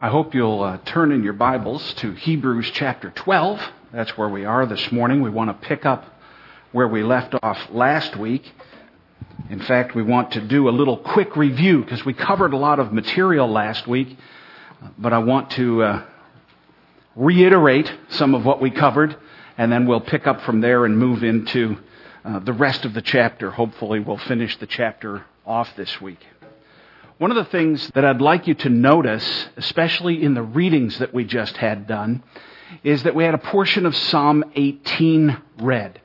I hope you'll uh, turn in your Bibles to Hebrews chapter 12. That's where we are this morning. We want to pick up where we left off last week. In fact, we want to do a little quick review because we covered a lot of material last week, but I want to uh, reiterate some of what we covered, and then we'll pick up from there and move into uh, the rest of the chapter. Hopefully, we'll finish the chapter off this week. One of the things that I'd like you to notice, especially in the readings that we just had done, is that we had a portion of Psalm 18 read.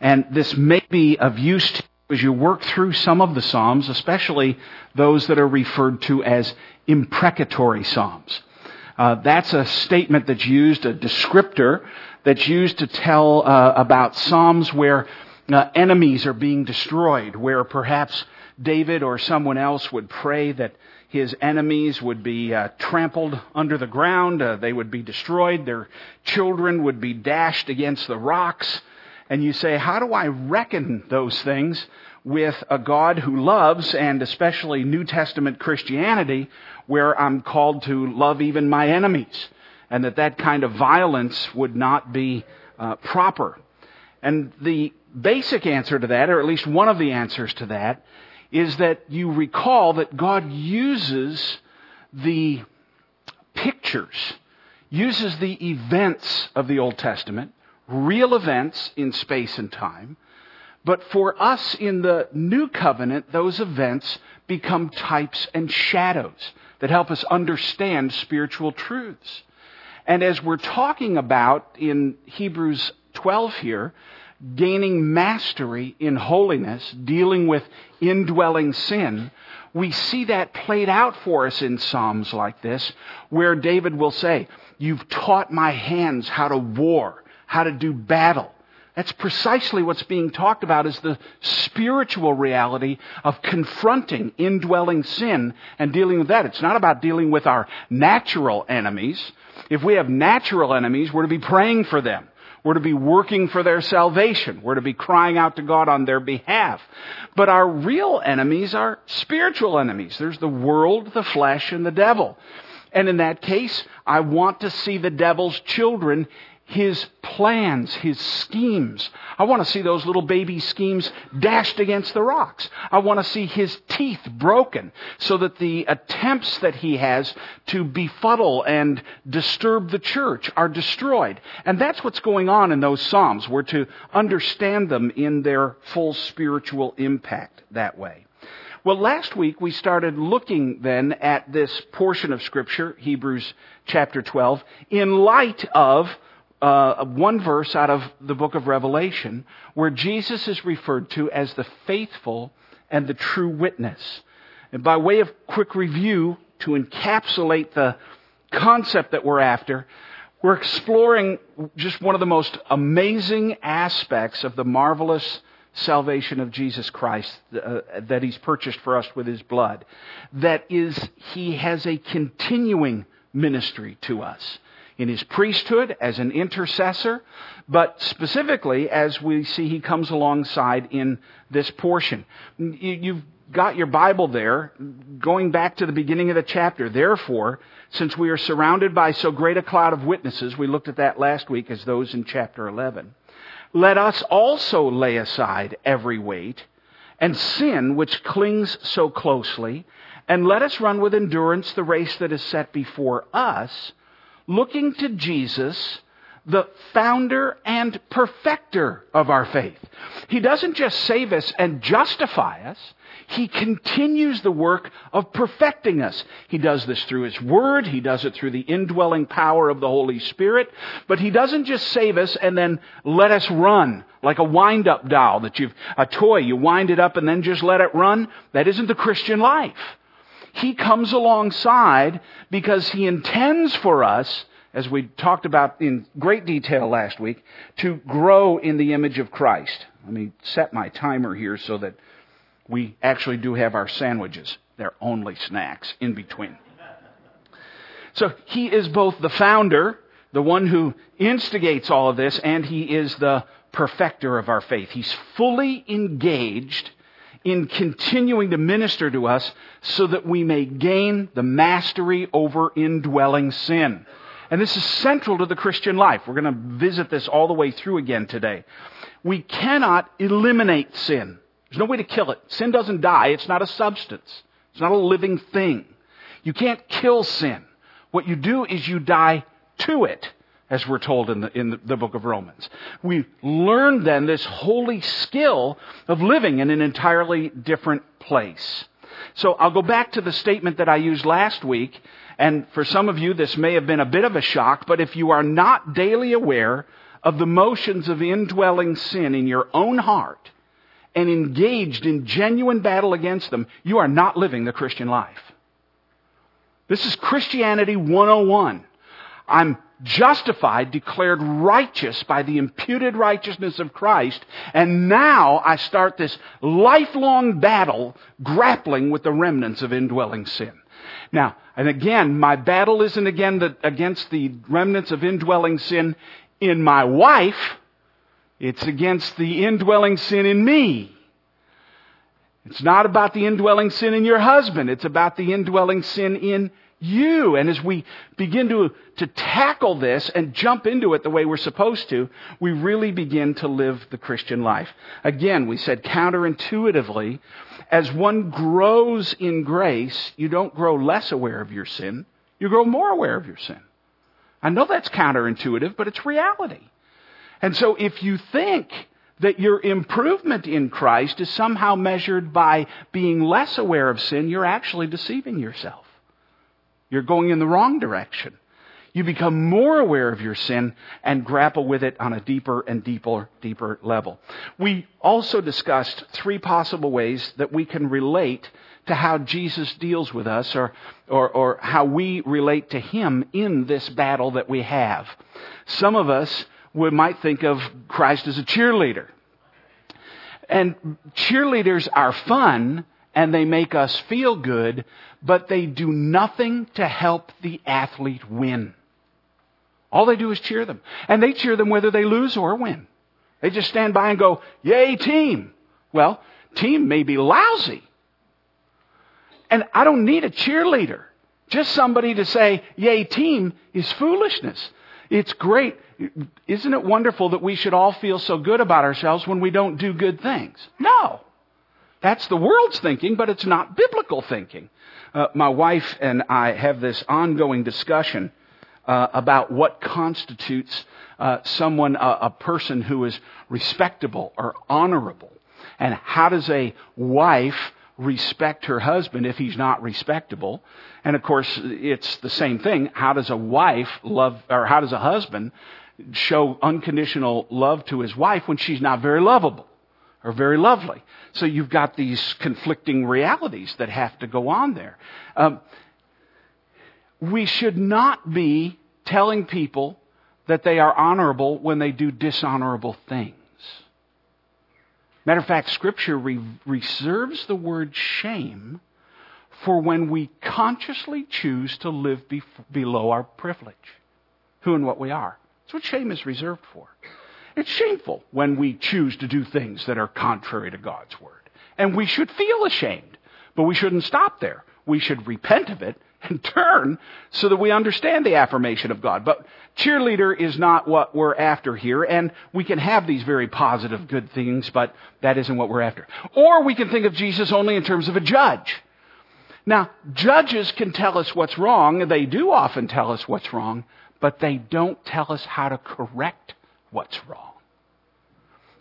And this may be of use to you as you work through some of the Psalms, especially those that are referred to as imprecatory Psalms. Uh, that's a statement that's used, a descriptor that's used to tell uh, about Psalms where uh, enemies are being destroyed, where perhaps David or someone else would pray that his enemies would be uh, trampled under the ground, uh, they would be destroyed, their children would be dashed against the rocks. And you say, how do I reckon those things with a God who loves, and especially New Testament Christianity, where I'm called to love even my enemies, and that that kind of violence would not be uh, proper? And the basic answer to that, or at least one of the answers to that, is that you recall that God uses the pictures, uses the events of the Old Testament, real events in space and time, but for us in the New Covenant, those events become types and shadows that help us understand spiritual truths. And as we're talking about in Hebrews 12 here, gaining mastery in holiness, dealing with indwelling sin, we see that played out for us in Psalms like this, where David will say, You've taught my hands how to war, how to do battle. That's precisely what's being talked about is the spiritual reality of confronting indwelling sin and dealing with that. It's not about dealing with our natural enemies. If we have natural enemies, we're to be praying for them. We're to be working for their salvation. We're to be crying out to God on their behalf. But our real enemies are spiritual enemies. There's the world, the flesh, and the devil. And in that case, I want to see the devil's children his plans, his schemes. I want to see those little baby schemes dashed against the rocks. I want to see his teeth broken so that the attempts that he has to befuddle and disturb the church are destroyed. And that's what's going on in those Psalms. We're to understand them in their full spiritual impact that way. Well, last week we started looking then at this portion of Scripture, Hebrews chapter 12, in light of uh, one verse out of the book of Revelation where Jesus is referred to as the faithful and the true witness. And by way of quick review, to encapsulate the concept that we're after, we're exploring just one of the most amazing aspects of the marvelous salvation of Jesus Christ uh, that He's purchased for us with His blood. That is, He has a continuing ministry to us in his priesthood as an intercessor, but specifically as we see he comes alongside in this portion. You've got your Bible there, going back to the beginning of the chapter. Therefore, since we are surrounded by so great a cloud of witnesses, we looked at that last week as those in chapter 11. Let us also lay aside every weight and sin which clings so closely, and let us run with endurance the race that is set before us looking to Jesus, the founder and perfecter of our faith. He doesn't just save us and justify us. He continues the work of perfecting us. He does this through His Word. He does it through the indwelling power of the Holy Spirit. But He doesn't just save us and then let us run like a wind-up doll that you've, a toy, you wind it up and then just let it run. That isn't the Christian life. He comes alongside because He intends for us, as we talked about in great detail last week, to grow in the image of Christ. Let me set my timer here so that we actually do have our sandwiches. They're only snacks in between. So He is both the founder, the one who instigates all of this, and He is the perfecter of our faith. He's fully engaged in continuing to minister to us so that we may gain the mastery over indwelling sin. And this is central to the Christian life. We're going to visit this all the way through again today. We cannot eliminate sin. There's no way to kill it. Sin doesn't die. It's not a substance. It's not a living thing. You can't kill sin. What you do is you die to it, as we're told in the, in the, book of Romans. We learn then this holy skill of living in an entirely different place. So I'll go back to the statement that I used last week, and for some of you this may have been a bit of a shock, but if you are not daily aware of the motions of indwelling sin in your own heart and engaged in genuine battle against them, you are not living the Christian life. This is Christianity 101. I'm justified, declared righteous by the imputed righteousness of Christ, and now I start this lifelong battle grappling with the remnants of indwelling sin. Now, and again, my battle isn't again the, against the remnants of indwelling sin in my wife, it's against the indwelling sin in me. It's not about the indwelling sin in your husband. It's about the indwelling sin in you. And as we begin to, to tackle this and jump into it the way we're supposed to, we really begin to live the Christian life. Again, we said counterintuitively, as one grows in grace, you don't grow less aware of your sin, you grow more aware of your sin. I know that's counterintuitive, but it's reality. And so if you think that your improvement in Christ is somehow measured by being less aware of sin, you're actually deceiving yourself. You're going in the wrong direction. You become more aware of your sin and grapple with it on a deeper and deeper, deeper level. We also discussed three possible ways that we can relate to how Jesus deals with us or, or, or how we relate to Him in this battle that we have. Some of us we might think of Christ as a cheerleader. And cheerleaders are fun and they make us feel good, but they do nothing to help the athlete win. All they do is cheer them. And they cheer them whether they lose or win. They just stand by and go, Yay, team! Well, team may be lousy. And I don't need a cheerleader. Just somebody to say, Yay, team is foolishness. It's great. Isn't it wonderful that we should all feel so good about ourselves when we don't do good things? No. That's the world's thinking, but it's not biblical thinking. Uh, my wife and I have this ongoing discussion uh, about what constitutes uh, someone, a person who is respectable or honorable, and how does a wife respect her husband if he's not respectable? And of course, it's the same thing. How does a wife love, or how does a husband show unconditional love to his wife when she's not very lovable? Are very lovely. So you've got these conflicting realities that have to go on there. Um, we should not be telling people that they are honorable when they do dishonorable things. Matter of fact, Scripture re- reserves the word shame for when we consciously choose to live be- below our privilege, who and what we are. That's what shame is reserved for. It's shameful when we choose to do things that are contrary to God's word. And we should feel ashamed, but we shouldn't stop there. We should repent of it and turn so that we understand the affirmation of God. But cheerleader is not what we're after here, and we can have these very positive, good things, but that isn't what we're after. Or we can think of Jesus only in terms of a judge. Now, judges can tell us what's wrong, they do often tell us what's wrong, but they don't tell us how to correct what's wrong.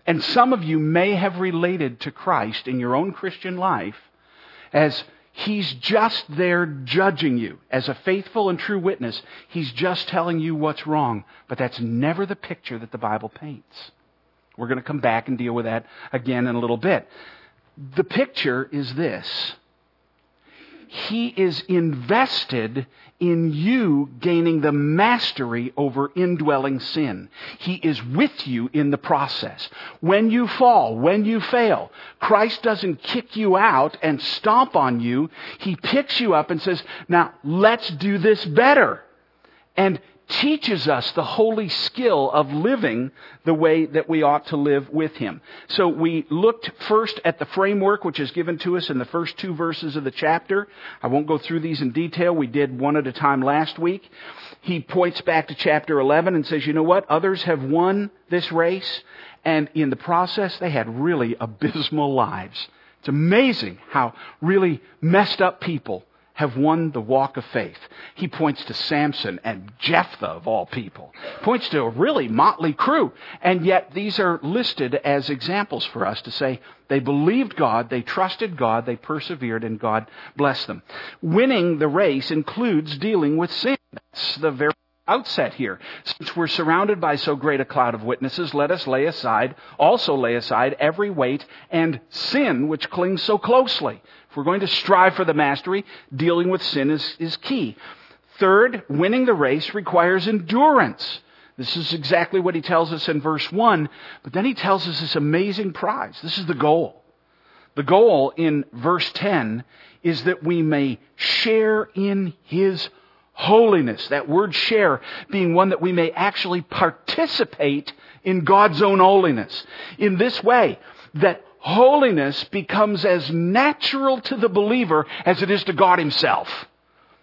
And some of you may have related to Christ in your own Christian life as He's just there judging you. As a faithful and true witness, He's just telling you what's wrong. But that's never the picture that the Bible paints. We're going to come back and deal with that again in a little bit. The picture is this he is invested in you gaining the mastery over indwelling sin. He is with you in the process. When you fall, when you fail, Christ doesn't kick you out and stomp on you. He picks you up and says, now let's do this better. And teaches us the holy skill of living the way that we ought to live with Him. So we looked first at the framework which is given to us in the first two verses of the chapter. I won't go through these in detail. We did one at a time last week. He points back to chapter 11 and says, you know what? Others have won this race and in the process they had really abysmal lives. It's amazing how really messed up people have won the walk of faith. He points to Samson and Jephthah of all people. Points to a really motley crew. And yet these are listed as examples for us to say they believed God, they trusted God, they persevered, and God blessed them. Winning the race includes dealing with sin. That's the very outset here. Since we're surrounded by so great a cloud of witnesses, let us lay aside, also lay aside every weight and sin which clings so closely if we're going to strive for the mastery, dealing with sin is, is key. Third, winning the race requires endurance. This is exactly what he tells us in verse 1, but then he tells us this amazing prize. This is the goal. The goal in verse 10 is that we may share in his holiness. That word share being one that we may actually participate in God's own holiness. In this way, that holiness becomes as natural to the believer as it is to God Himself.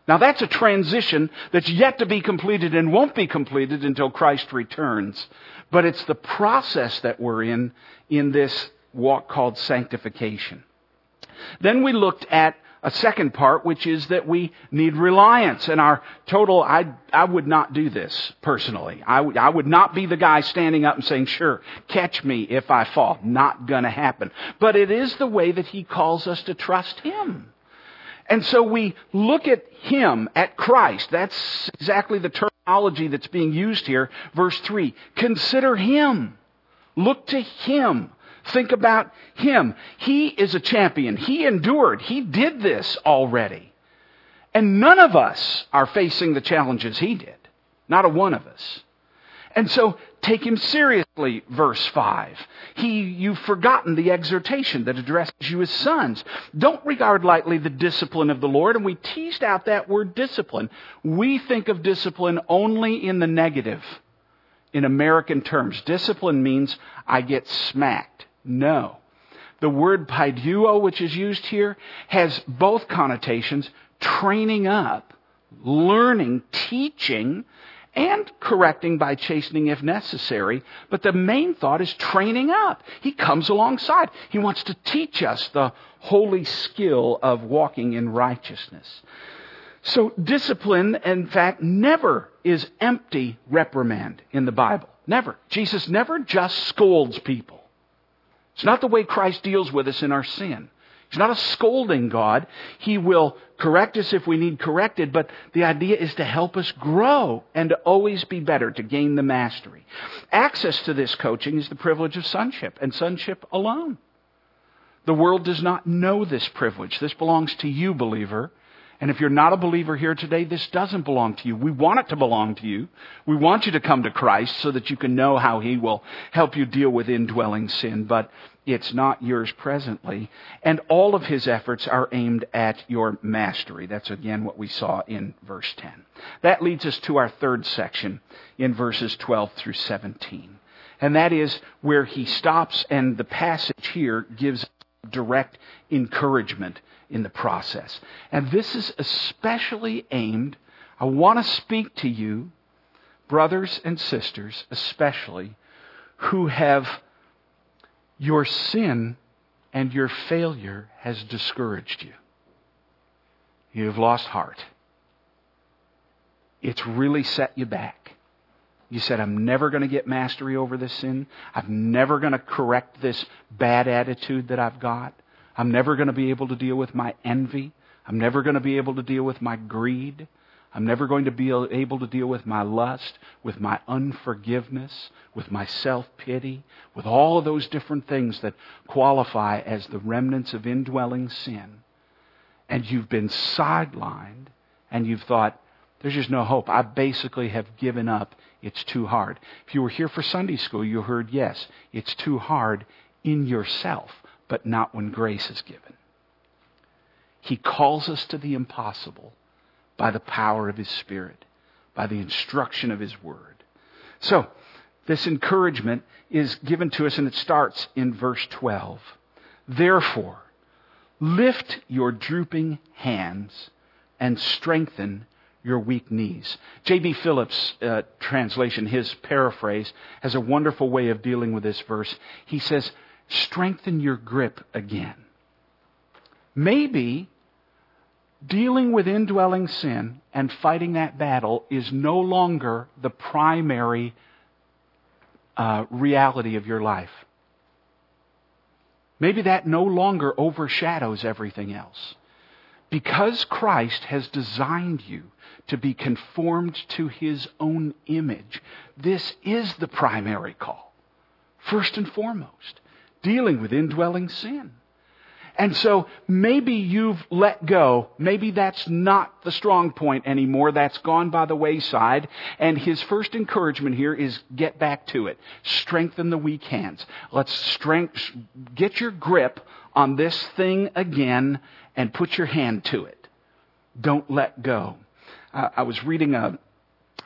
Now that's a transition that's yet to be completed and won't be completed until Christ returns. But it's the process that we're in in this walk called sanctification. Then we looked at a second part, which is that we need reliance. And our total, I, I would not do this personally. I, w- I would not be the guy standing up and saying, sure, catch me if I fall. Not gonna happen. But it is the way that He calls us to trust Him. And so we look at Him, at Christ. That's exactly the terminology that's being used here. Verse 3. Consider Him. Look to Him. Think about him. He is a champion. He endured. He did this already. And none of us are facing the challenges he did. Not a one of us. And so take him seriously, verse 5. He, you've forgotten the exhortation that addresses you as sons. Don't regard lightly the discipline of the Lord. And we teased out that word discipline. We think of discipline only in the negative in American terms. Discipline means I get smacked. No. The word paideuo, which is used here, has both connotations training up, learning, teaching, and correcting by chastening if necessary. But the main thought is training up. He comes alongside. He wants to teach us the holy skill of walking in righteousness. So discipline, in fact, never is empty reprimand in the Bible. Never. Jesus never just scolds people. It's not the way Christ deals with us in our sin. He's not a scolding God. He will correct us if we need corrected, but the idea is to help us grow and to always be better, to gain the mastery. Access to this coaching is the privilege of sonship, and sonship alone. The world does not know this privilege. This belongs to you, believer. And if you're not a believer here today, this doesn't belong to you. We want it to belong to you. We want you to come to Christ so that you can know how He will help you deal with indwelling sin, but it's not yours presently. And all of His efforts are aimed at your mastery. That's again what we saw in verse 10. That leads us to our third section in verses 12 through 17. And that is where He stops and the passage here gives direct encouragement in the process. And this is especially aimed, I want to speak to you, brothers and sisters, especially, who have your sin and your failure has discouraged you. You have lost heart. It's really set you back. You said, I'm never going to get mastery over this sin. I'm never going to correct this bad attitude that I've got. I'm never going to be able to deal with my envy. I'm never going to be able to deal with my greed. I'm never going to be able to deal with my lust, with my unforgiveness, with my self pity, with all of those different things that qualify as the remnants of indwelling sin. And you've been sidelined and you've thought, there's just no hope. I basically have given up. It's too hard. If you were here for Sunday school, you heard, yes, it's too hard in yourself but not when grace is given. He calls us to the impossible by the power of His Spirit. by the instruction of His Word. So, this encouragement is given to us and it starts in verse 12. Therefore, lift your drooping hands and strengthen your weak knees. J.B. Phillips' uh, translation, his paraphrase, has a wonderful way of dealing with this verse. He says, strengthen your grip again. Maybe dealing with indwelling sin and fighting that battle is no longer the primary uh, reality of your life. Maybe that no longer overshadows everything else. Because Christ has designed you to be conformed to his own image, this is the primary call. First and foremost, dealing with indwelling sin. And so maybe you've let go. Maybe that's not the strong point anymore. That's gone by the wayside. And his first encouragement here is get back to it. Strengthen the weak hands. Let's strength, get your grip on this thing again and put your hand to it. Don't let go. I was reading a,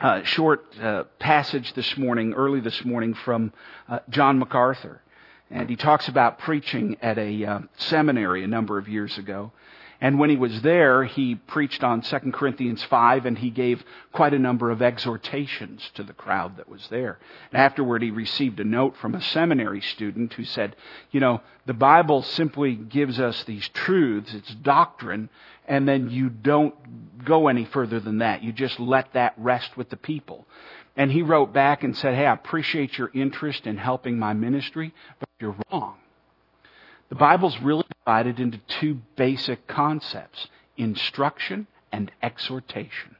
a short uh, passage this morning, early this morning, from uh, John MacArthur. And he talks about preaching at a uh, seminary a number of years ago. And when he was there, he preached on 2 Corinthians 5 and he gave quite a number of exhortations to the crowd that was there. And afterward, he received a note from a seminary student who said, you know, the Bible simply gives us these truths, it's doctrine, and then you don't go any further than that. You just let that rest with the people. And he wrote back and said, Hey, I appreciate your interest in helping my ministry, but you're wrong. The Bible's really divided into two basic concepts instruction and exhortation.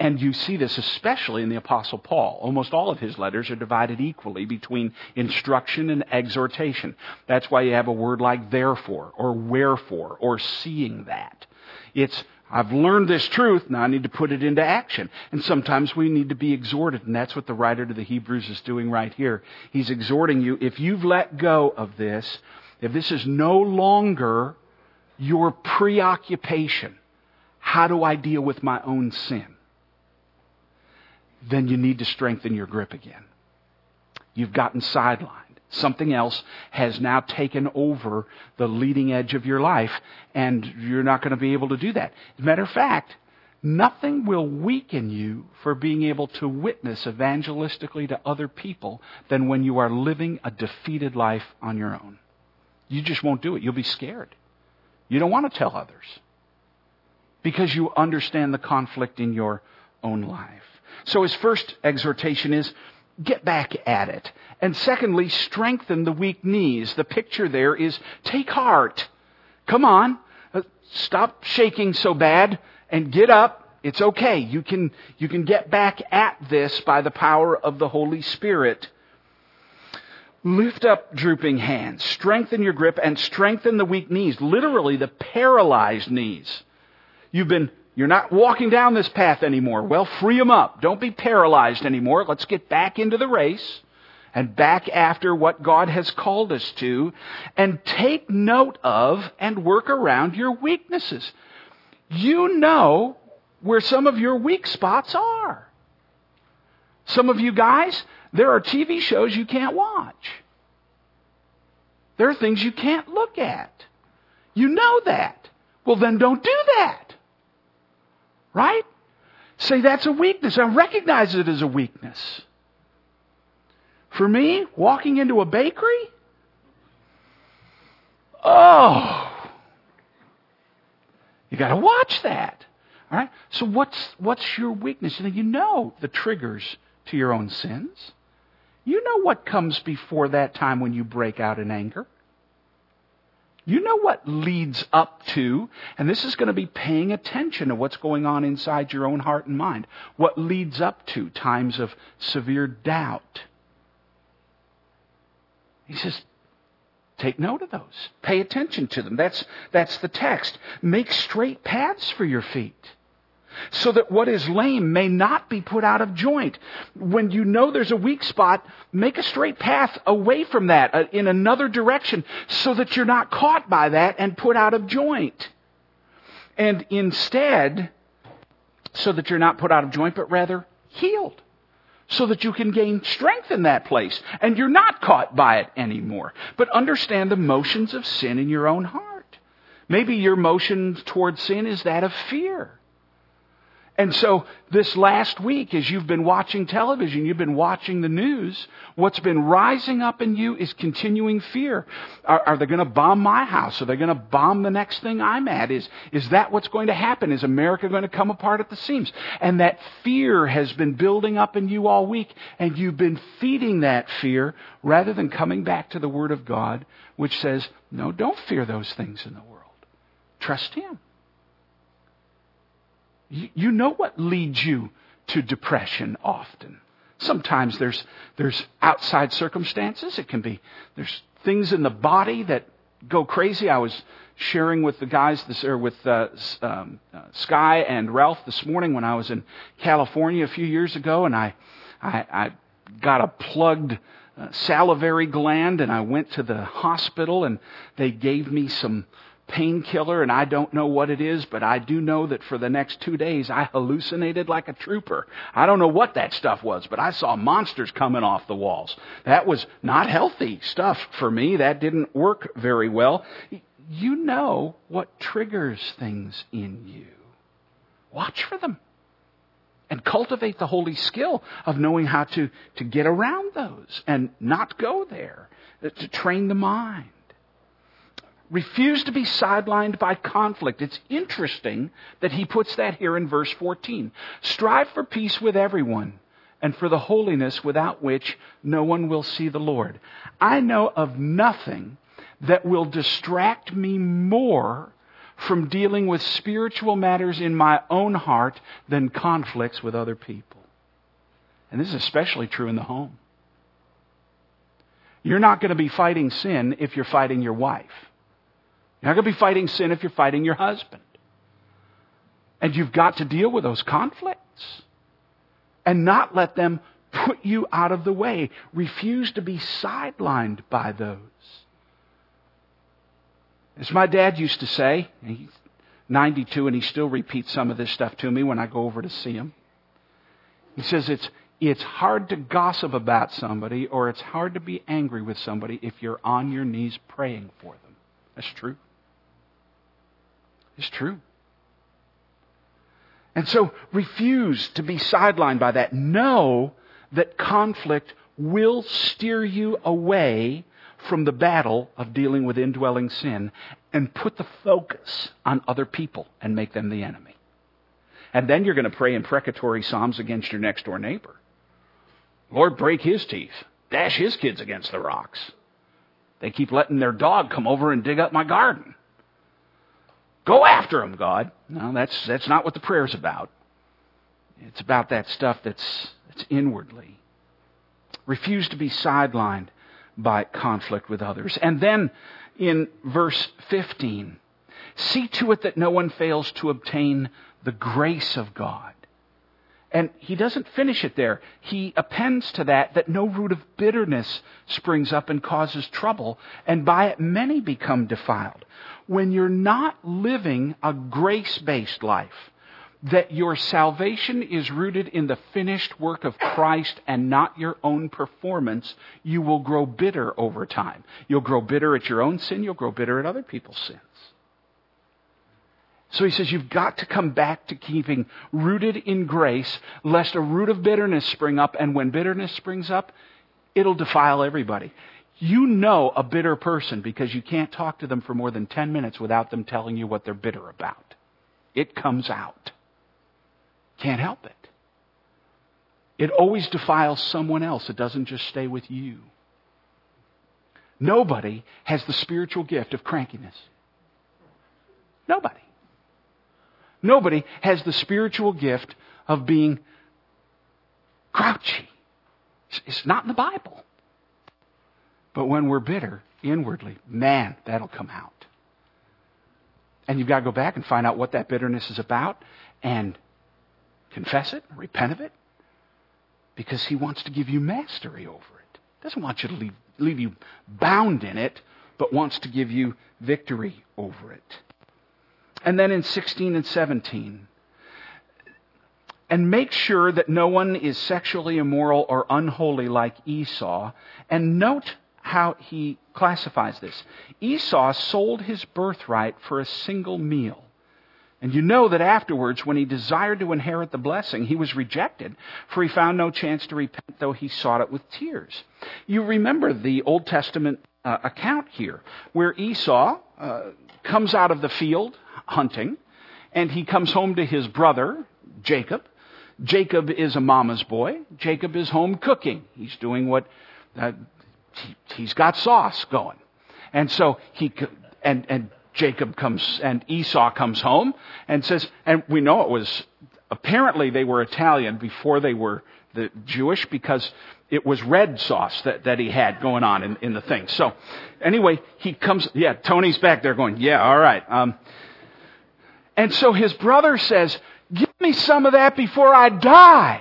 And you see this especially in the Apostle Paul. Almost all of his letters are divided equally between instruction and exhortation. That's why you have a word like therefore, or wherefore, or seeing that. It's I've learned this truth, now I need to put it into action. And sometimes we need to be exhorted, and that's what the writer to the Hebrews is doing right here. He's exhorting you, if you've let go of this, if this is no longer your preoccupation, how do I deal with my own sin? Then you need to strengthen your grip again. You've gotten sidelined. Something else has now taken over the leading edge of your life, and you're not going to be able to do that. As a matter of fact, nothing will weaken you for being able to witness evangelistically to other people than when you are living a defeated life on your own. You just won't do it. You'll be scared. You don't want to tell others because you understand the conflict in your own life. So his first exhortation is get back at it. And secondly, strengthen the weak knees. The picture there is take heart. Come on. Uh, stop shaking so bad and get up. It's okay. You can, you can get back at this by the power of the Holy Spirit. Lift up drooping hands. Strengthen your grip and strengthen the weak knees. Literally, the paralyzed knees. You've been you're not walking down this path anymore. Well, free them up. Don't be paralyzed anymore. Let's get back into the race and back after what God has called us to and take note of and work around your weaknesses. You know where some of your weak spots are. Some of you guys, there are TV shows you can't watch. There are things you can't look at. You know that. Well, then don't do that. Right? Say that's a weakness. I recognize it as a weakness. For me, walking into a bakery, oh, you got to watch that. All right. So what's what's your weakness? You know the triggers to your own sins. You know what comes before that time when you break out in anger. You know what leads up to, and this is going to be paying attention to what's going on inside your own heart and mind. What leads up to times of severe doubt. He says, take note of those. Pay attention to them. That's, that's the text. Make straight paths for your feet so that what is lame may not be put out of joint. When you know there's a weak spot, make a straight path away from that uh, in another direction so that you're not caught by that and put out of joint. And instead, so that you're not put out of joint, but rather healed. So that you can gain strength in that place and you're not caught by it anymore. But understand the motions of sin in your own heart. Maybe your motion toward sin is that of fear. And so this last week, as you've been watching television, you've been watching the news, what's been rising up in you is continuing fear. Are, are they going to bomb my house? Are they going to bomb the next thing I'm at? Is, is that what's going to happen? Is America going to come apart at the seams? And that fear has been building up in you all week, and you've been feeding that fear rather than coming back to the Word of God, which says, no, don't fear those things in the world. Trust Him. You know what leads you to depression often. Sometimes there's, there's outside circumstances. It can be, there's things in the body that go crazy. I was sharing with the guys this, or with uh, um, uh, Sky and Ralph this morning when I was in California a few years ago, and I, I, I got a plugged uh, salivary gland, and I went to the hospital, and they gave me some painkiller and I don't know what it is, but I do know that for the next two days I hallucinated like a trooper. I don't know what that stuff was, but I saw monsters coming off the walls. That was not healthy stuff for me. That didn't work very well. You know what triggers things in you. Watch for them. And cultivate the holy skill of knowing how to, to get around those and not go there. To train the mind. Refuse to be sidelined by conflict. It's interesting that he puts that here in verse 14. Strive for peace with everyone and for the holiness without which no one will see the Lord. I know of nothing that will distract me more from dealing with spiritual matters in my own heart than conflicts with other people. And this is especially true in the home. You're not going to be fighting sin if you're fighting your wife. You're not going to be fighting sin if you're fighting your husband. And you've got to deal with those conflicts and not let them put you out of the way. Refuse to be sidelined by those. As my dad used to say, he's 92 and he still repeats some of this stuff to me when I go over to see him. He says it's, it's hard to gossip about somebody or it's hard to be angry with somebody if you're on your knees praying for them. That's true is true. And so refuse to be sidelined by that. Know that conflict will steer you away from the battle of dealing with indwelling sin and put the focus on other people and make them the enemy. And then you're going to pray imprecatory psalms against your next door neighbor. Lord, break his teeth. Dash his kids against the rocks. They keep letting their dog come over and dig up my garden. Go after them, God. No, that's, that's not what the prayer's about. It's about that stuff that's, that's inwardly. Refuse to be sidelined by conflict with others. And then in verse 15, see to it that no one fails to obtain the grace of God. And he doesn't finish it there. He appends to that that no root of bitterness springs up and causes trouble, and by it many become defiled when you're not living a grace based life, that your salvation is rooted in the finished work of Christ and not your own performance, you will grow bitter over time. You'll grow bitter at your own sin, you'll grow bitter at other people's sins. So he says you've got to come back to keeping rooted in grace, lest a root of bitterness spring up, and when bitterness springs up, it'll defile everybody. You know a bitter person because you can't talk to them for more than 10 minutes without them telling you what they're bitter about. It comes out. Can't help it. It always defiles someone else. It doesn't just stay with you. Nobody has the spiritual gift of crankiness. Nobody. Nobody has the spiritual gift of being grouchy. It's not in the Bible. But when we're bitter inwardly, man, that'll come out. And you've got to go back and find out what that bitterness is about and confess it, repent of it, because He wants to give you mastery over it. Doesn't want you to leave, leave you bound in it, but wants to give you victory over it. And then in 16 and 17, and make sure that no one is sexually immoral or unholy like Esau. And note how he classifies this. Esau sold his birthright for a single meal. And you know that afterwards, when he desired to inherit the blessing, he was rejected, for he found no chance to repent, though he sought it with tears. You remember the Old Testament uh, account here, where Esau uh, comes out of the field hunting, and he comes home to his brother, Jacob. Jacob is a mama's boy. Jacob is home cooking. He's doing what, uh, he, he's got sauce going. And so he, and, and Jacob comes and Esau comes home and says, and we know it was apparently they were Italian before they were the Jewish because it was red sauce that, that he had going on in, in the thing. So anyway, he comes, yeah, Tony's back there going, yeah, all right. Um, and so his brother says, give me some of that before I die.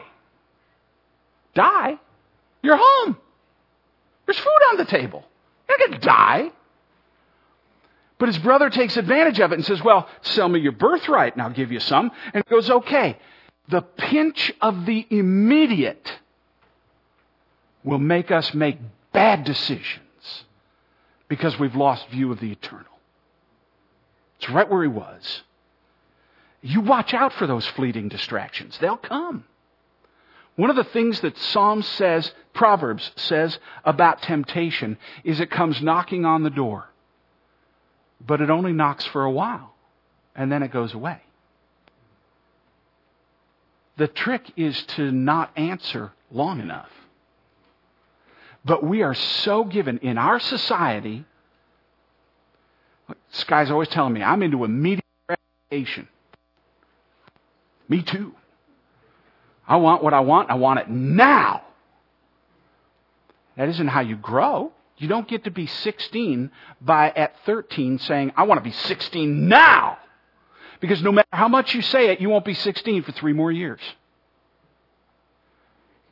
Die? You're home. There's food on the table. You're not going to die. But his brother takes advantage of it and says, Well, sell me your birthright and I'll give you some. And he goes, Okay. The pinch of the immediate will make us make bad decisions because we've lost view of the eternal. It's right where he was. You watch out for those fleeting distractions, they'll come. One of the things that Psalms says, Proverbs says about temptation is it comes knocking on the door but it only knocks for a while and then it goes away. The trick is to not answer long enough. But we are so given in our society. This guy's always telling me, I'm into immediate gratification. Me too. I want what I want. I want it now. That isn't how you grow. You don't get to be 16 by at 13 saying, I want to be 16 now. Because no matter how much you say it, you won't be 16 for three more years.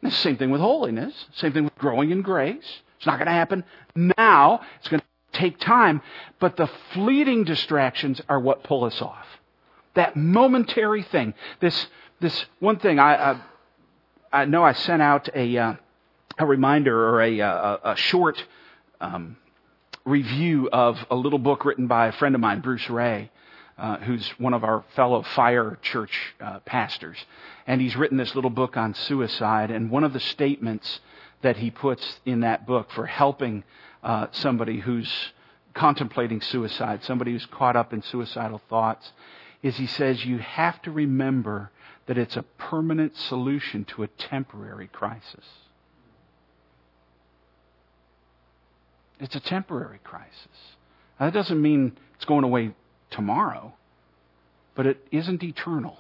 the same thing with holiness. Same thing with growing in grace. It's not going to happen now. It's going to take time. But the fleeting distractions are what pull us off. That momentary thing. This, this one thing I, I, I know I sent out a, uh, a reminder or a, a, a short um, review of a little book written by a friend of mine, Bruce Ray, uh, who's one of our fellow fire church uh, pastors. And he's written this little book on suicide. And one of the statements that he puts in that book for helping uh, somebody who's contemplating suicide, somebody who's caught up in suicidal thoughts, is he says, You have to remember that it's a permanent solution to a temporary crisis. It's a temporary crisis. Now, that doesn't mean it's going away tomorrow, but it isn't eternal.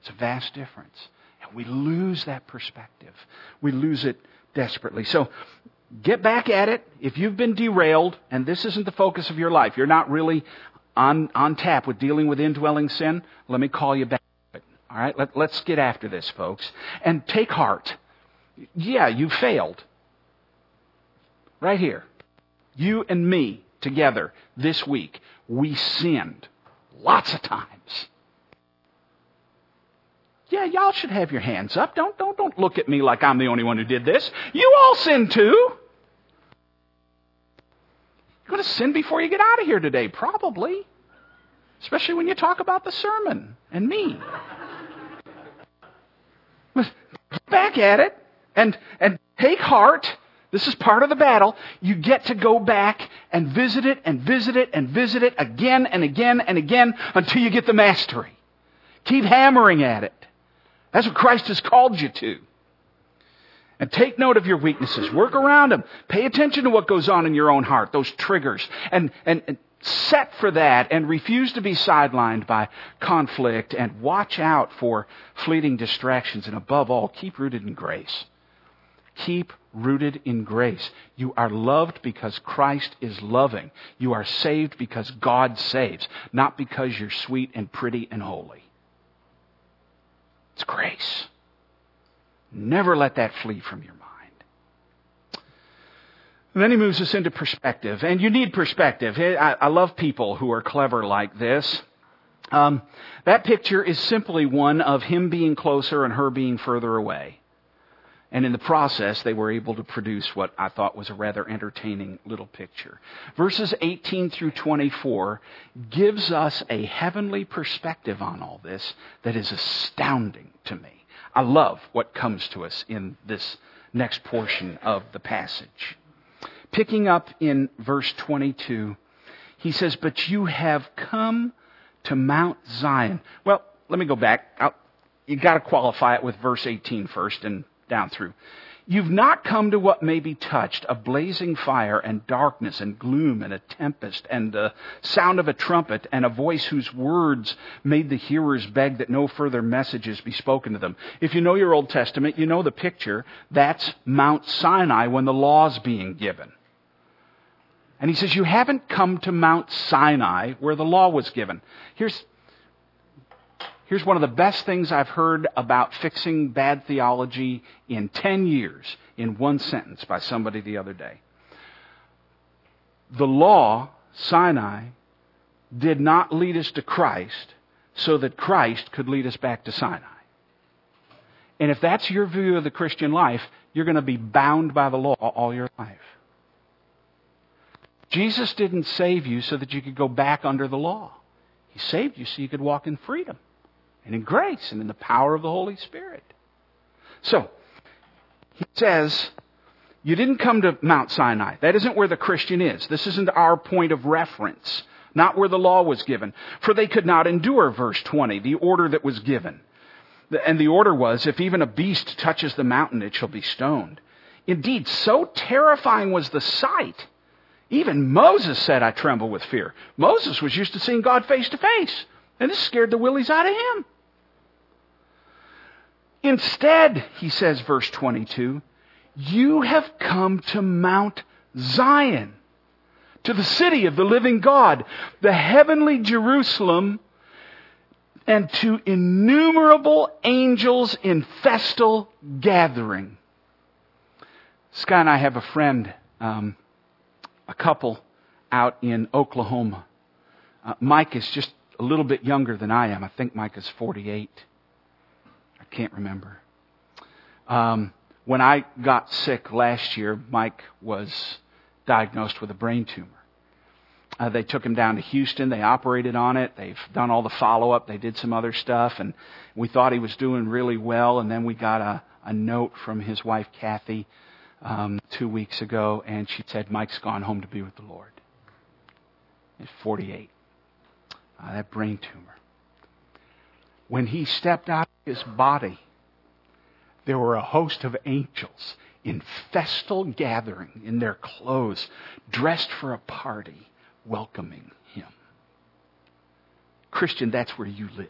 It's a vast difference. And we lose that perspective. We lose it desperately. So get back at it. If you've been derailed and this isn't the focus of your life, you're not really on, on tap with dealing with indwelling sin, let me call you back. All right? Let, let's get after this, folks. And take heart. Yeah, you failed. Right here. You and me together this week, we sinned lots of times. Yeah, y'all should have your hands up. Don't, don't, don't look at me like I'm the only one who did this. You all sinned too. You're going to sin before you get out of here today, probably. Especially when you talk about the sermon and me. Back at it and, and take heart this is part of the battle. You get to go back and visit it and visit it and visit it again and again and again until you get the mastery. Keep hammering at it. That's what Christ has called you to. And take note of your weaknesses. Work around them. Pay attention to what goes on in your own heart, those triggers. And, and, and set for that and refuse to be sidelined by conflict and watch out for fleeting distractions. And above all, keep rooted in grace. Keep rooted in grace. You are loved because Christ is loving. You are saved because God saves, not because you're sweet and pretty and holy. It's grace. Never let that flee from your mind. Then he moves us into perspective. And you need perspective. I, I love people who are clever like this. Um, that picture is simply one of him being closer and her being further away. And in the process, they were able to produce what I thought was a rather entertaining little picture. Verses 18 through 24 gives us a heavenly perspective on all this that is astounding to me. I love what comes to us in this next portion of the passage. Picking up in verse 22, he says, But you have come to Mount Zion. Well, let me go back. I'll, you got to qualify it with verse 18 first and down through. You've not come to what may be touched, a blazing fire and darkness and gloom and a tempest and the sound of a trumpet and a voice whose words made the hearers beg that no further messages be spoken to them. If you know your Old Testament, you know the picture. That's Mount Sinai when the law's being given. And he says, You haven't come to Mount Sinai where the law was given. Here's, here's one of the best things I've heard about fixing bad theology in 10 years in one sentence by somebody the other day. The law, Sinai, did not lead us to Christ so that Christ could lead us back to Sinai. And if that's your view of the Christian life, you're going to be bound by the law all your life. Jesus didn't save you so that you could go back under the law. He saved you so you could walk in freedom and in grace and in the power of the Holy Spirit. So, he says, you didn't come to Mount Sinai. That isn't where the Christian is. This isn't our point of reference. Not where the law was given. For they could not endure, verse 20, the order that was given. And the order was, if even a beast touches the mountain, it shall be stoned. Indeed, so terrifying was the sight even Moses said, I tremble with fear. Moses was used to seeing God face to face, and this scared the willies out of him. Instead, he says, verse 22, you have come to Mount Zion, to the city of the living God, the heavenly Jerusalem, and to innumerable angels in festal gathering. Scott and I have a friend. Um, a couple out in Oklahoma. Uh, Mike is just a little bit younger than I am. I think Mike is 48. I can't remember. Um, when I got sick last year, Mike was diagnosed with a brain tumor. Uh, they took him down to Houston. They operated on it. They've done all the follow up. They did some other stuff, and we thought he was doing really well. And then we got a, a note from his wife Kathy um, two weeks ago, and she said, Mike's gone home to be with the Lord. He's 48. Uh, that brain tumor. When he stepped out of his body, there were a host of angels in festal gathering in their clothes, dressed for a party, welcoming him. Christian, that's where you live.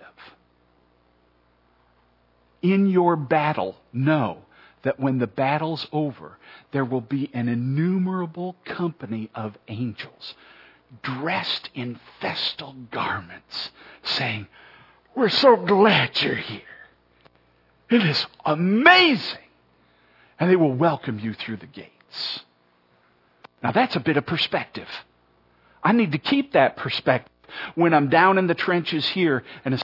In your battle, know that when the battle's over, there will be an innumerable company of angels dressed in festal garments saying, We're so glad you're here. It is amazing. And they will welcome you through the gates. Now that's a bit of perspective. I need to keep that perspective when I'm down in the trenches here and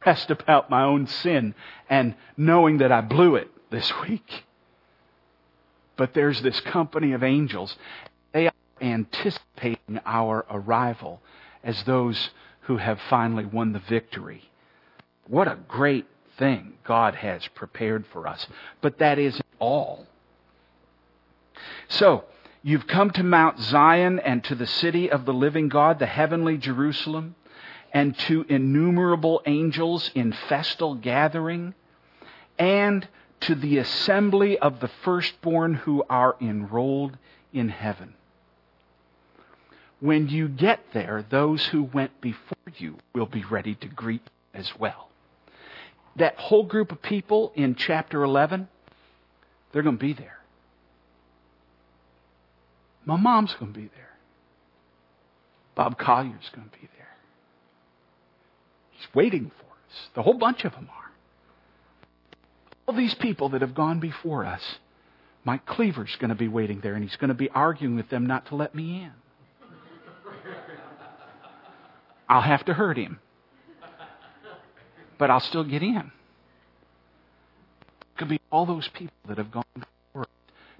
stressed about my own sin and knowing that I blew it this week. But there's this company of angels. They are anticipating our arrival as those who have finally won the victory. What a great thing God has prepared for us. But that isn't all. So, you've come to Mount Zion and to the city of the living God, the heavenly Jerusalem, and to innumerable angels in festal gathering, and to the assembly of the firstborn who are enrolled in heaven. When you get there, those who went before you will be ready to greet as well. That whole group of people in chapter 11, they're going to be there. My mom's going to be there. Bob Collier's going to be there. He's waiting for us. The whole bunch of them are all these people that have gone before us, Mike Cleaver's going to be waiting there, and he's going to be arguing with them not to let me in. I'll have to hurt him. but I'll still get in. It could be all those people that have gone before.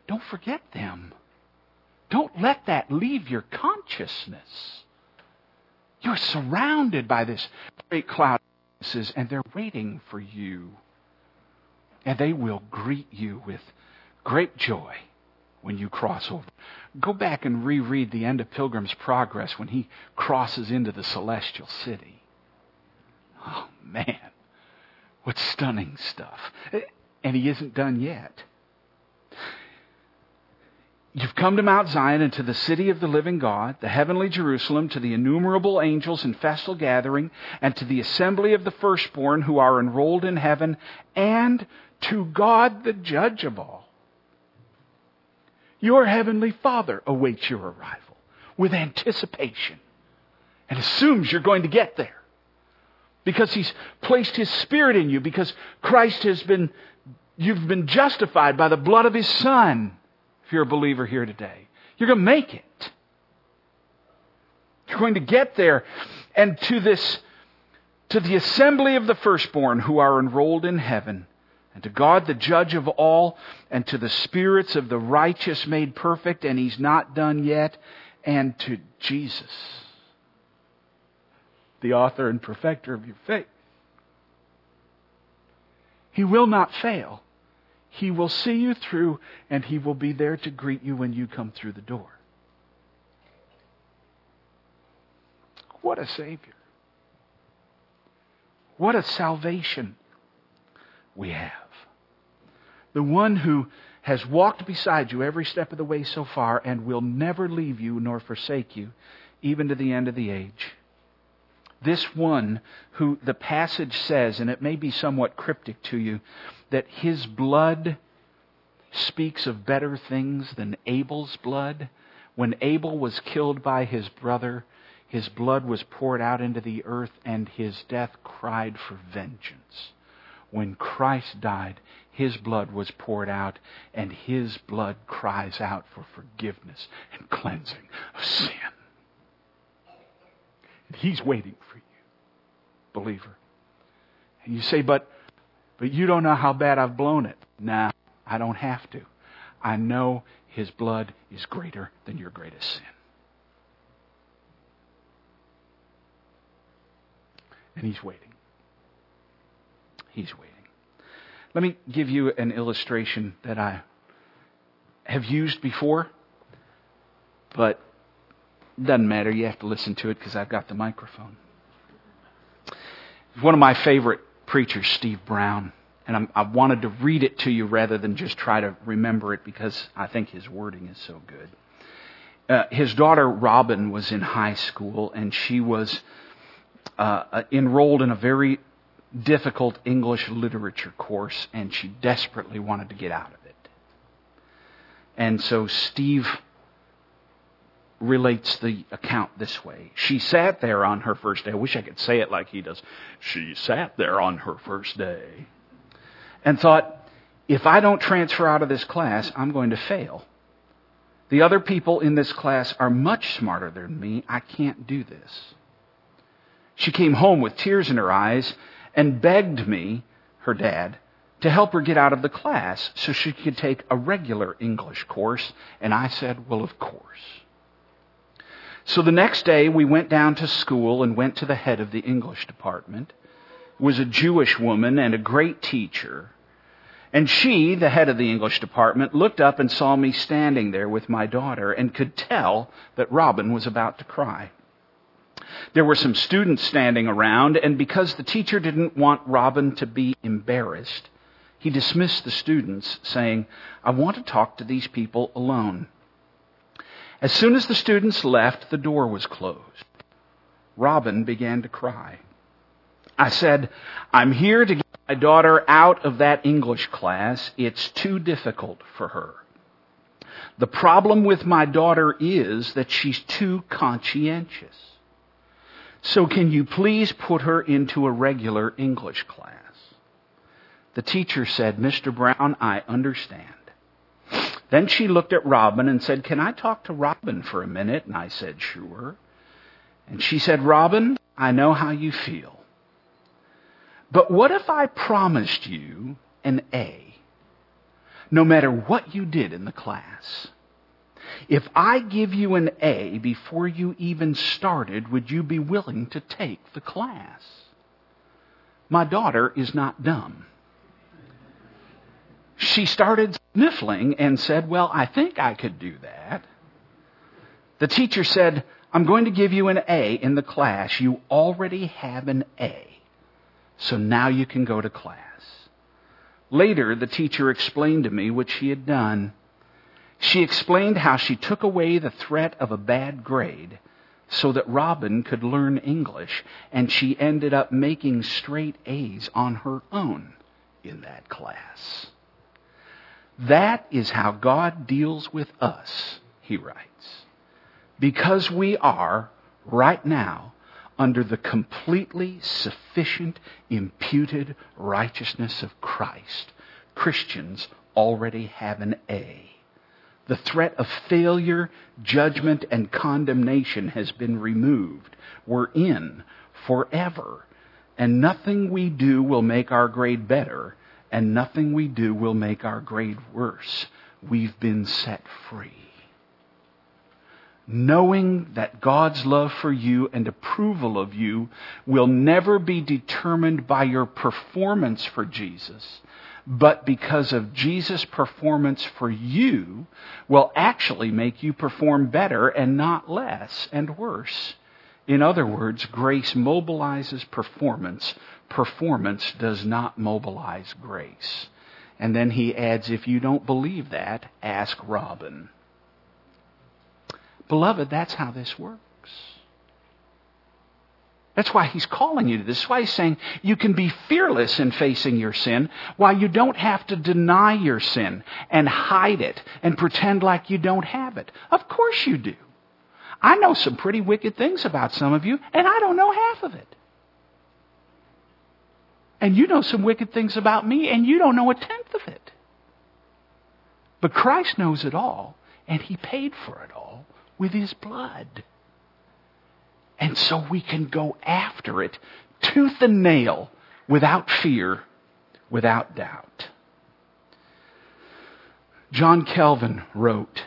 Don't forget them. Don't let that leave your consciousness. You're surrounded by this great cloud of witnesses, and they're waiting for you. And they will greet you with great joy when you cross over. Go back and reread the end of Pilgrim's Progress when he crosses into the celestial city. Oh, man. What stunning stuff. And he isn't done yet. You've come to Mount Zion and to the city of the living God, the heavenly Jerusalem, to the innumerable angels in festal gathering, and to the assembly of the firstborn who are enrolled in heaven, and to God the judge of all. Your heavenly Father awaits your arrival with anticipation and assumes you're going to get there because He's placed His Spirit in you, because Christ has been, you've been justified by the blood of His Son if you're a believer here today. You're going to make it. You're going to get there. And to this, to the assembly of the firstborn who are enrolled in heaven, and to God the judge of all, and to the spirits of the righteous made perfect, and he's not done yet, and to Jesus, the author and perfecter of your faith. He will not fail. He will see you through, and He will be there to greet you when you come through the door. What a Savior. What a salvation we have. The one who has walked beside you every step of the way so far and will never leave you nor forsake you, even to the end of the age. This one who the passage says, and it may be somewhat cryptic to you, that his blood speaks of better things than Abel's blood. When Abel was killed by his brother, his blood was poured out into the earth, and his death cried for vengeance. When Christ died, his blood was poured out, and his blood cries out for forgiveness and cleansing of sin. And he's waiting for you, believer. And you say, but but you don't know how bad I've blown it. Nah, I don't have to. I know His blood is greater than your greatest sin. And He's waiting. He's waiting. Let me give you an illustration that I have used before, but doesn't matter. You have to listen to it because I've got the microphone. One of my favorite preacher, Steve Brown. And I'm, i wanted to read it to you rather than just try to remember it because I think his wording is so good. Uh, his daughter Robin was in high school and she was uh, uh, enrolled in a very difficult English literature course and she desperately wanted to get out of it. And so Steve relates the account this way. She sat there on her first day. I wish I could say it like he does. She sat there on her first day and thought, if I don't transfer out of this class, I'm going to fail. The other people in this class are much smarter than me. I can't do this. She came home with tears in her eyes and begged me, her dad, to help her get out of the class so she could take a regular English course. And I said, well, of course. So the next day we went down to school and went to the head of the English department. It was a Jewish woman and a great teacher. And she, the head of the English department, looked up and saw me standing there with my daughter and could tell that Robin was about to cry. There were some students standing around, and because the teacher didn't want Robin to be embarrassed, he dismissed the students, saying, I want to talk to these people alone. As soon as the students left, the door was closed. Robin began to cry. I said, I'm here to get my daughter out of that English class. It's too difficult for her. The problem with my daughter is that she's too conscientious. So can you please put her into a regular English class? The teacher said, Mr. Brown, I understand. Then she looked at Robin and said, Can I talk to Robin for a minute? And I said, Sure. And she said, Robin, I know how you feel. But what if I promised you an A, no matter what you did in the class? If I give you an A before you even started, would you be willing to take the class? My daughter is not dumb. She started sniffling and said, Well, I think I could do that. The teacher said, I'm going to give you an A in the class. You already have an A. So now you can go to class. Later, the teacher explained to me what she had done. She explained how she took away the threat of a bad grade so that Robin could learn English, and she ended up making straight A's on her own in that class. That is how God deals with us, he writes. Because we are, right now, under the completely sufficient imputed righteousness of Christ, Christians already have an A. The threat of failure, judgment, and condemnation has been removed. We're in forever. And nothing we do will make our grade better, and nothing we do will make our grade worse. We've been set free. Knowing that God's love for you and approval of you will never be determined by your performance for Jesus, but because of Jesus' performance for you, will actually make you perform better and not less and worse. In other words, grace mobilizes performance. Performance does not mobilize grace. And then he adds, if you don't believe that, ask Robin. Beloved, that's how this works. That's why he's calling you to this. That's why he's saying you can be fearless in facing your sin why you don't have to deny your sin and hide it and pretend like you don't have it. Of course you do. I know some pretty wicked things about some of you, and I don't know half of it. And you know some wicked things about me, and you don't know a tenth of it. But Christ knows it all, and He paid for it all with His blood. And so we can go after it tooth and nail without fear, without doubt. John Calvin wrote,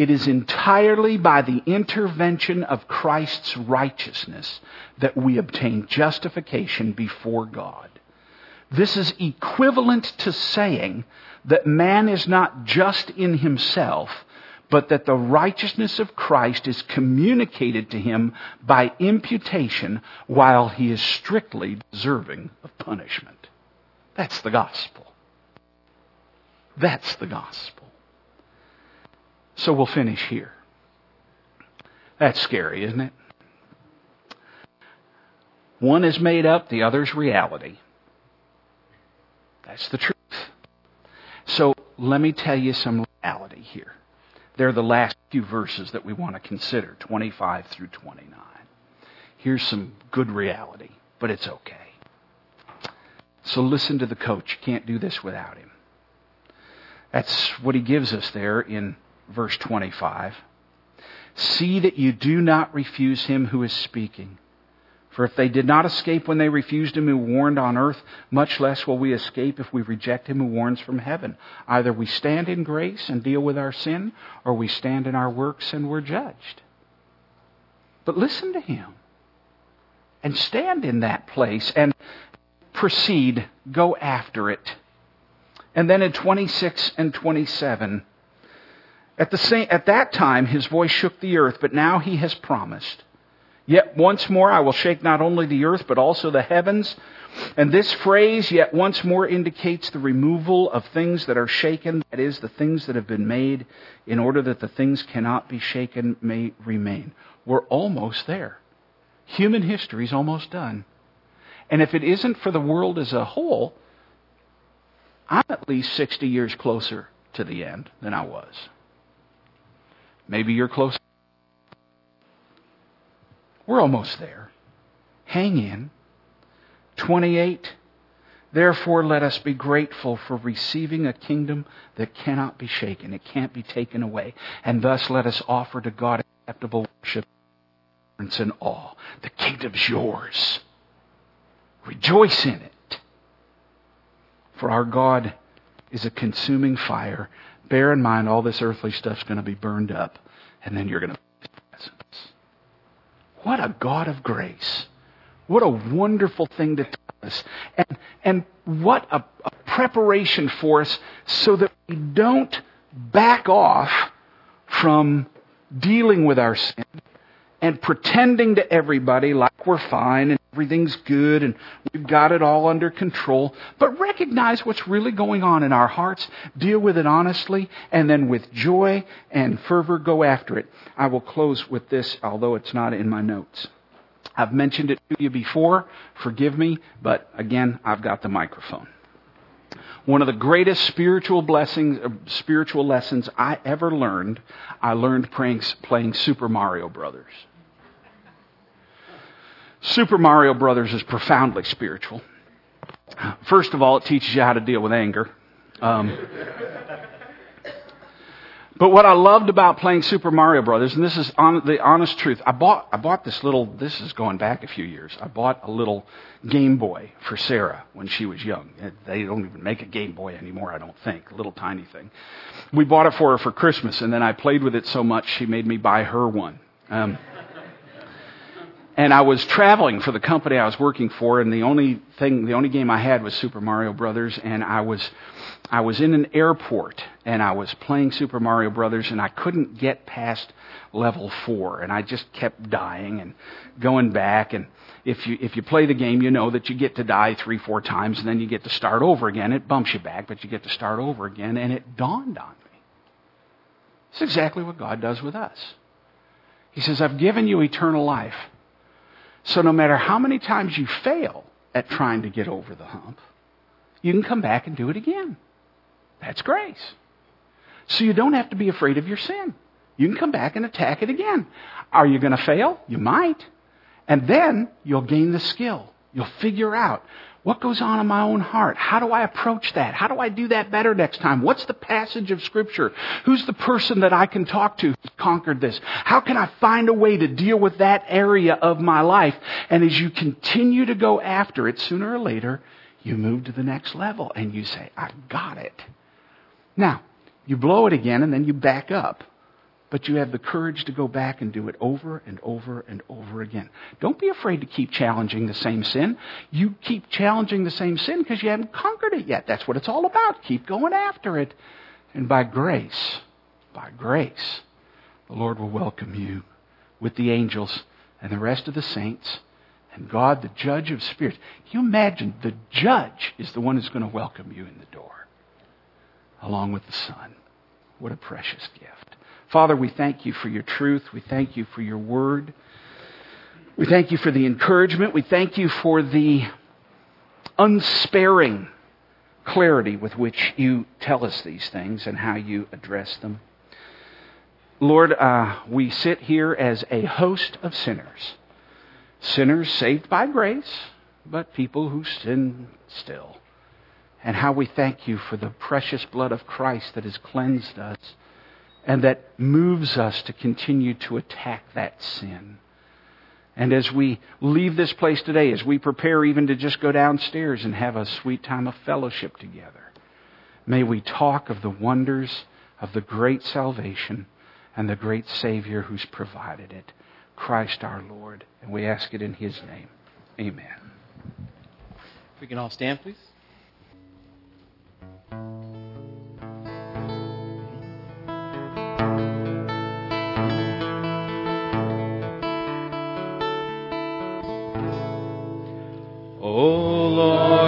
It is entirely by the intervention of Christ's righteousness that we obtain justification before God. This is equivalent to saying that man is not just in himself, but that the righteousness of Christ is communicated to him by imputation while he is strictly deserving of punishment. That's the gospel. That's the gospel. So we'll finish here. That's scary, isn't it? One is made up, the other's reality. That's the truth. So let me tell you some reality here. They're the last few verses that we want to consider 25 through 29. Here's some good reality, but it's okay. So listen to the coach. You can't do this without him. That's what he gives us there in verse 25. See that you do not refuse him who is speaking. For if they did not escape when they refused him who warned on earth, much less will we escape if we reject him who warns from heaven. Either we stand in grace and deal with our sin, or we stand in our works and we're judged. But listen to him and stand in that place and proceed, go after it. And then in 26 and 27, at, the same, at that time his voice shook the earth, but now he has promised Yet once more I will shake not only the earth, but also the heavens. And this phrase, yet once more, indicates the removal of things that are shaken, that is, the things that have been made, in order that the things cannot be shaken may remain. We're almost there. Human history is almost done. And if it isn't for the world as a whole, I'm at least 60 years closer to the end than I was. Maybe you're close. We're almost there. Hang in. 28. Therefore, let us be grateful for receiving a kingdom that cannot be shaken. It can't be taken away. And thus let us offer to God acceptable worship and awe. The kingdom's yours. Rejoice in it. For our God is a consuming fire. Bear in mind, all this earthly stuff's going to be burned up, and then you're going to. What a God of grace. What a wonderful thing to tell us. And, and what a, a preparation for us so that we don't back off from dealing with our sin and pretending to everybody like we're fine and everything's good and we've got it all under control, but recognize what's really going on in our hearts, deal with it honestly, and then with joy and fervor go after it. I will close with this, although it's not in my notes. I've mentioned it to you before. Forgive me, but again, I've got the microphone. One of the greatest spiritual blessings, uh, spiritual lessons I ever learned, I learned playing, playing Super Mario Brothers. Super Mario Brothers is profoundly spiritual. First of all, it teaches you how to deal with anger. Um, but what I loved about playing Super Mario Brothers, and this is on, the honest truth, I bought I bought this little. This is going back a few years. I bought a little Game Boy for Sarah when she was young. They don't even make a Game Boy anymore, I don't think. A little tiny thing. We bought it for her for Christmas, and then I played with it so much she made me buy her one. Um, and I was traveling for the company I was working for, and the only thing, the only game I had was Super Mario Brothers, and I was, I was in an airport, and I was playing Super Mario Brothers, and I couldn't get past level four, and I just kept dying and going back, and if you, if you play the game, you know that you get to die three, four times, and then you get to start over again. It bumps you back, but you get to start over again, and it dawned on me. It's exactly what God does with us. He says, I've given you eternal life. So no matter how many times you fail at trying to get over the hump, you can come back and do it again. That's grace. So you don't have to be afraid of your sin. You can come back and attack it again. Are you going to fail? You might. And then you'll gain the skill. You'll figure out what goes on in my own heart? How do I approach that? How do I do that better next time? What's the passage of Scripture? Who's the person that I can talk to who's conquered this? How can I find a way to deal with that area of my life? And as you continue to go after it, sooner or later, you move to the next level and you say, I got it. Now, you blow it again and then you back up but you have the courage to go back and do it over and over and over again. Don't be afraid to keep challenging the same sin. You keep challenging the same sin because you haven't conquered it yet. That's what it's all about. Keep going after it. And by grace, by grace, the Lord will welcome you with the angels and the rest of the saints and God, the judge of spirits. Can you imagine the judge is the one who's going to welcome you in the door along with the Son? What a precious gift. Father, we thank you for your truth. We thank you for your word. We thank you for the encouragement. We thank you for the unsparing clarity with which you tell us these things and how you address them. Lord, uh, we sit here as a host of sinners. Sinners saved by grace, but people who sin still. And how we thank you for the precious blood of Christ that has cleansed us and that moves us to continue to attack that sin. And as we leave this place today, as we prepare even to just go downstairs and have a sweet time of fellowship together, may we talk of the wonders of the great salvation and the great Savior who's provided it, Christ our Lord. And we ask it in His name. Amen. If we can all stand, please. O Lord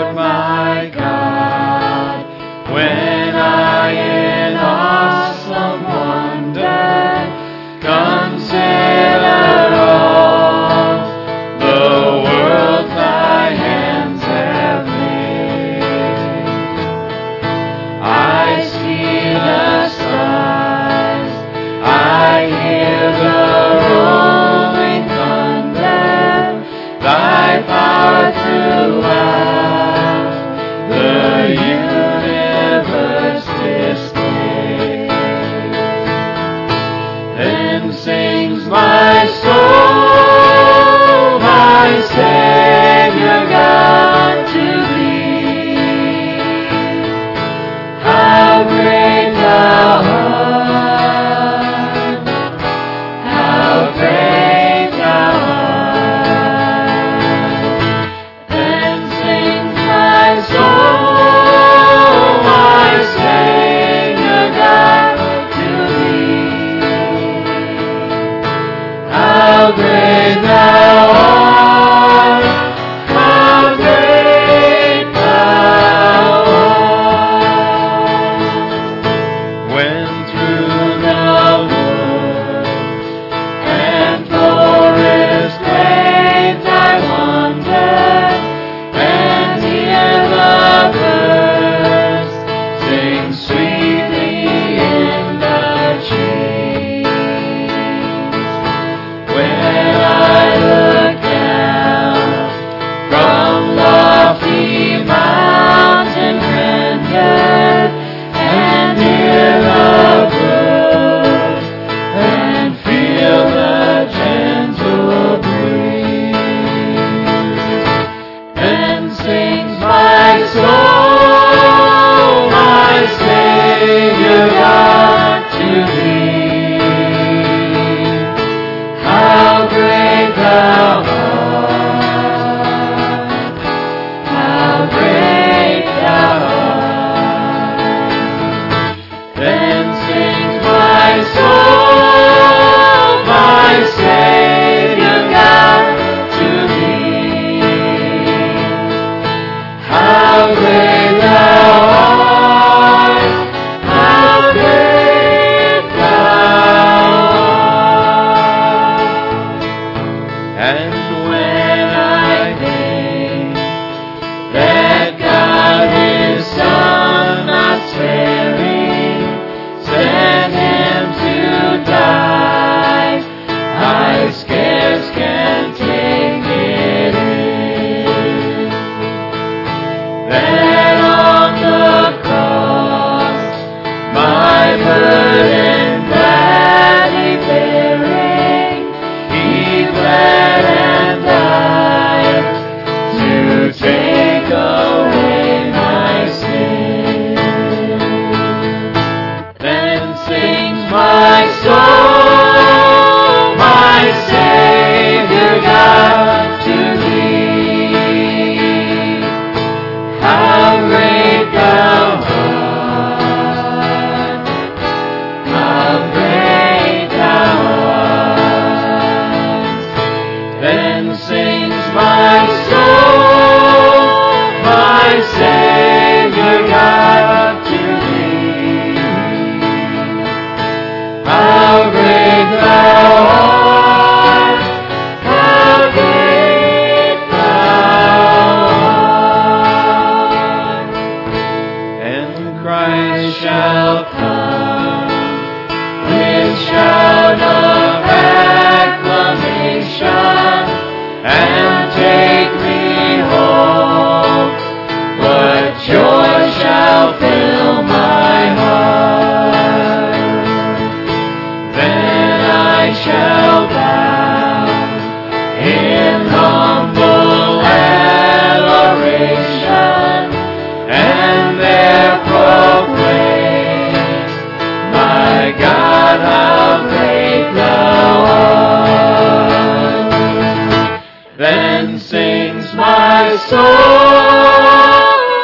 my soul,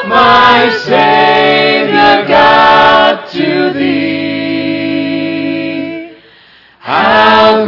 my Savior God, to thee. How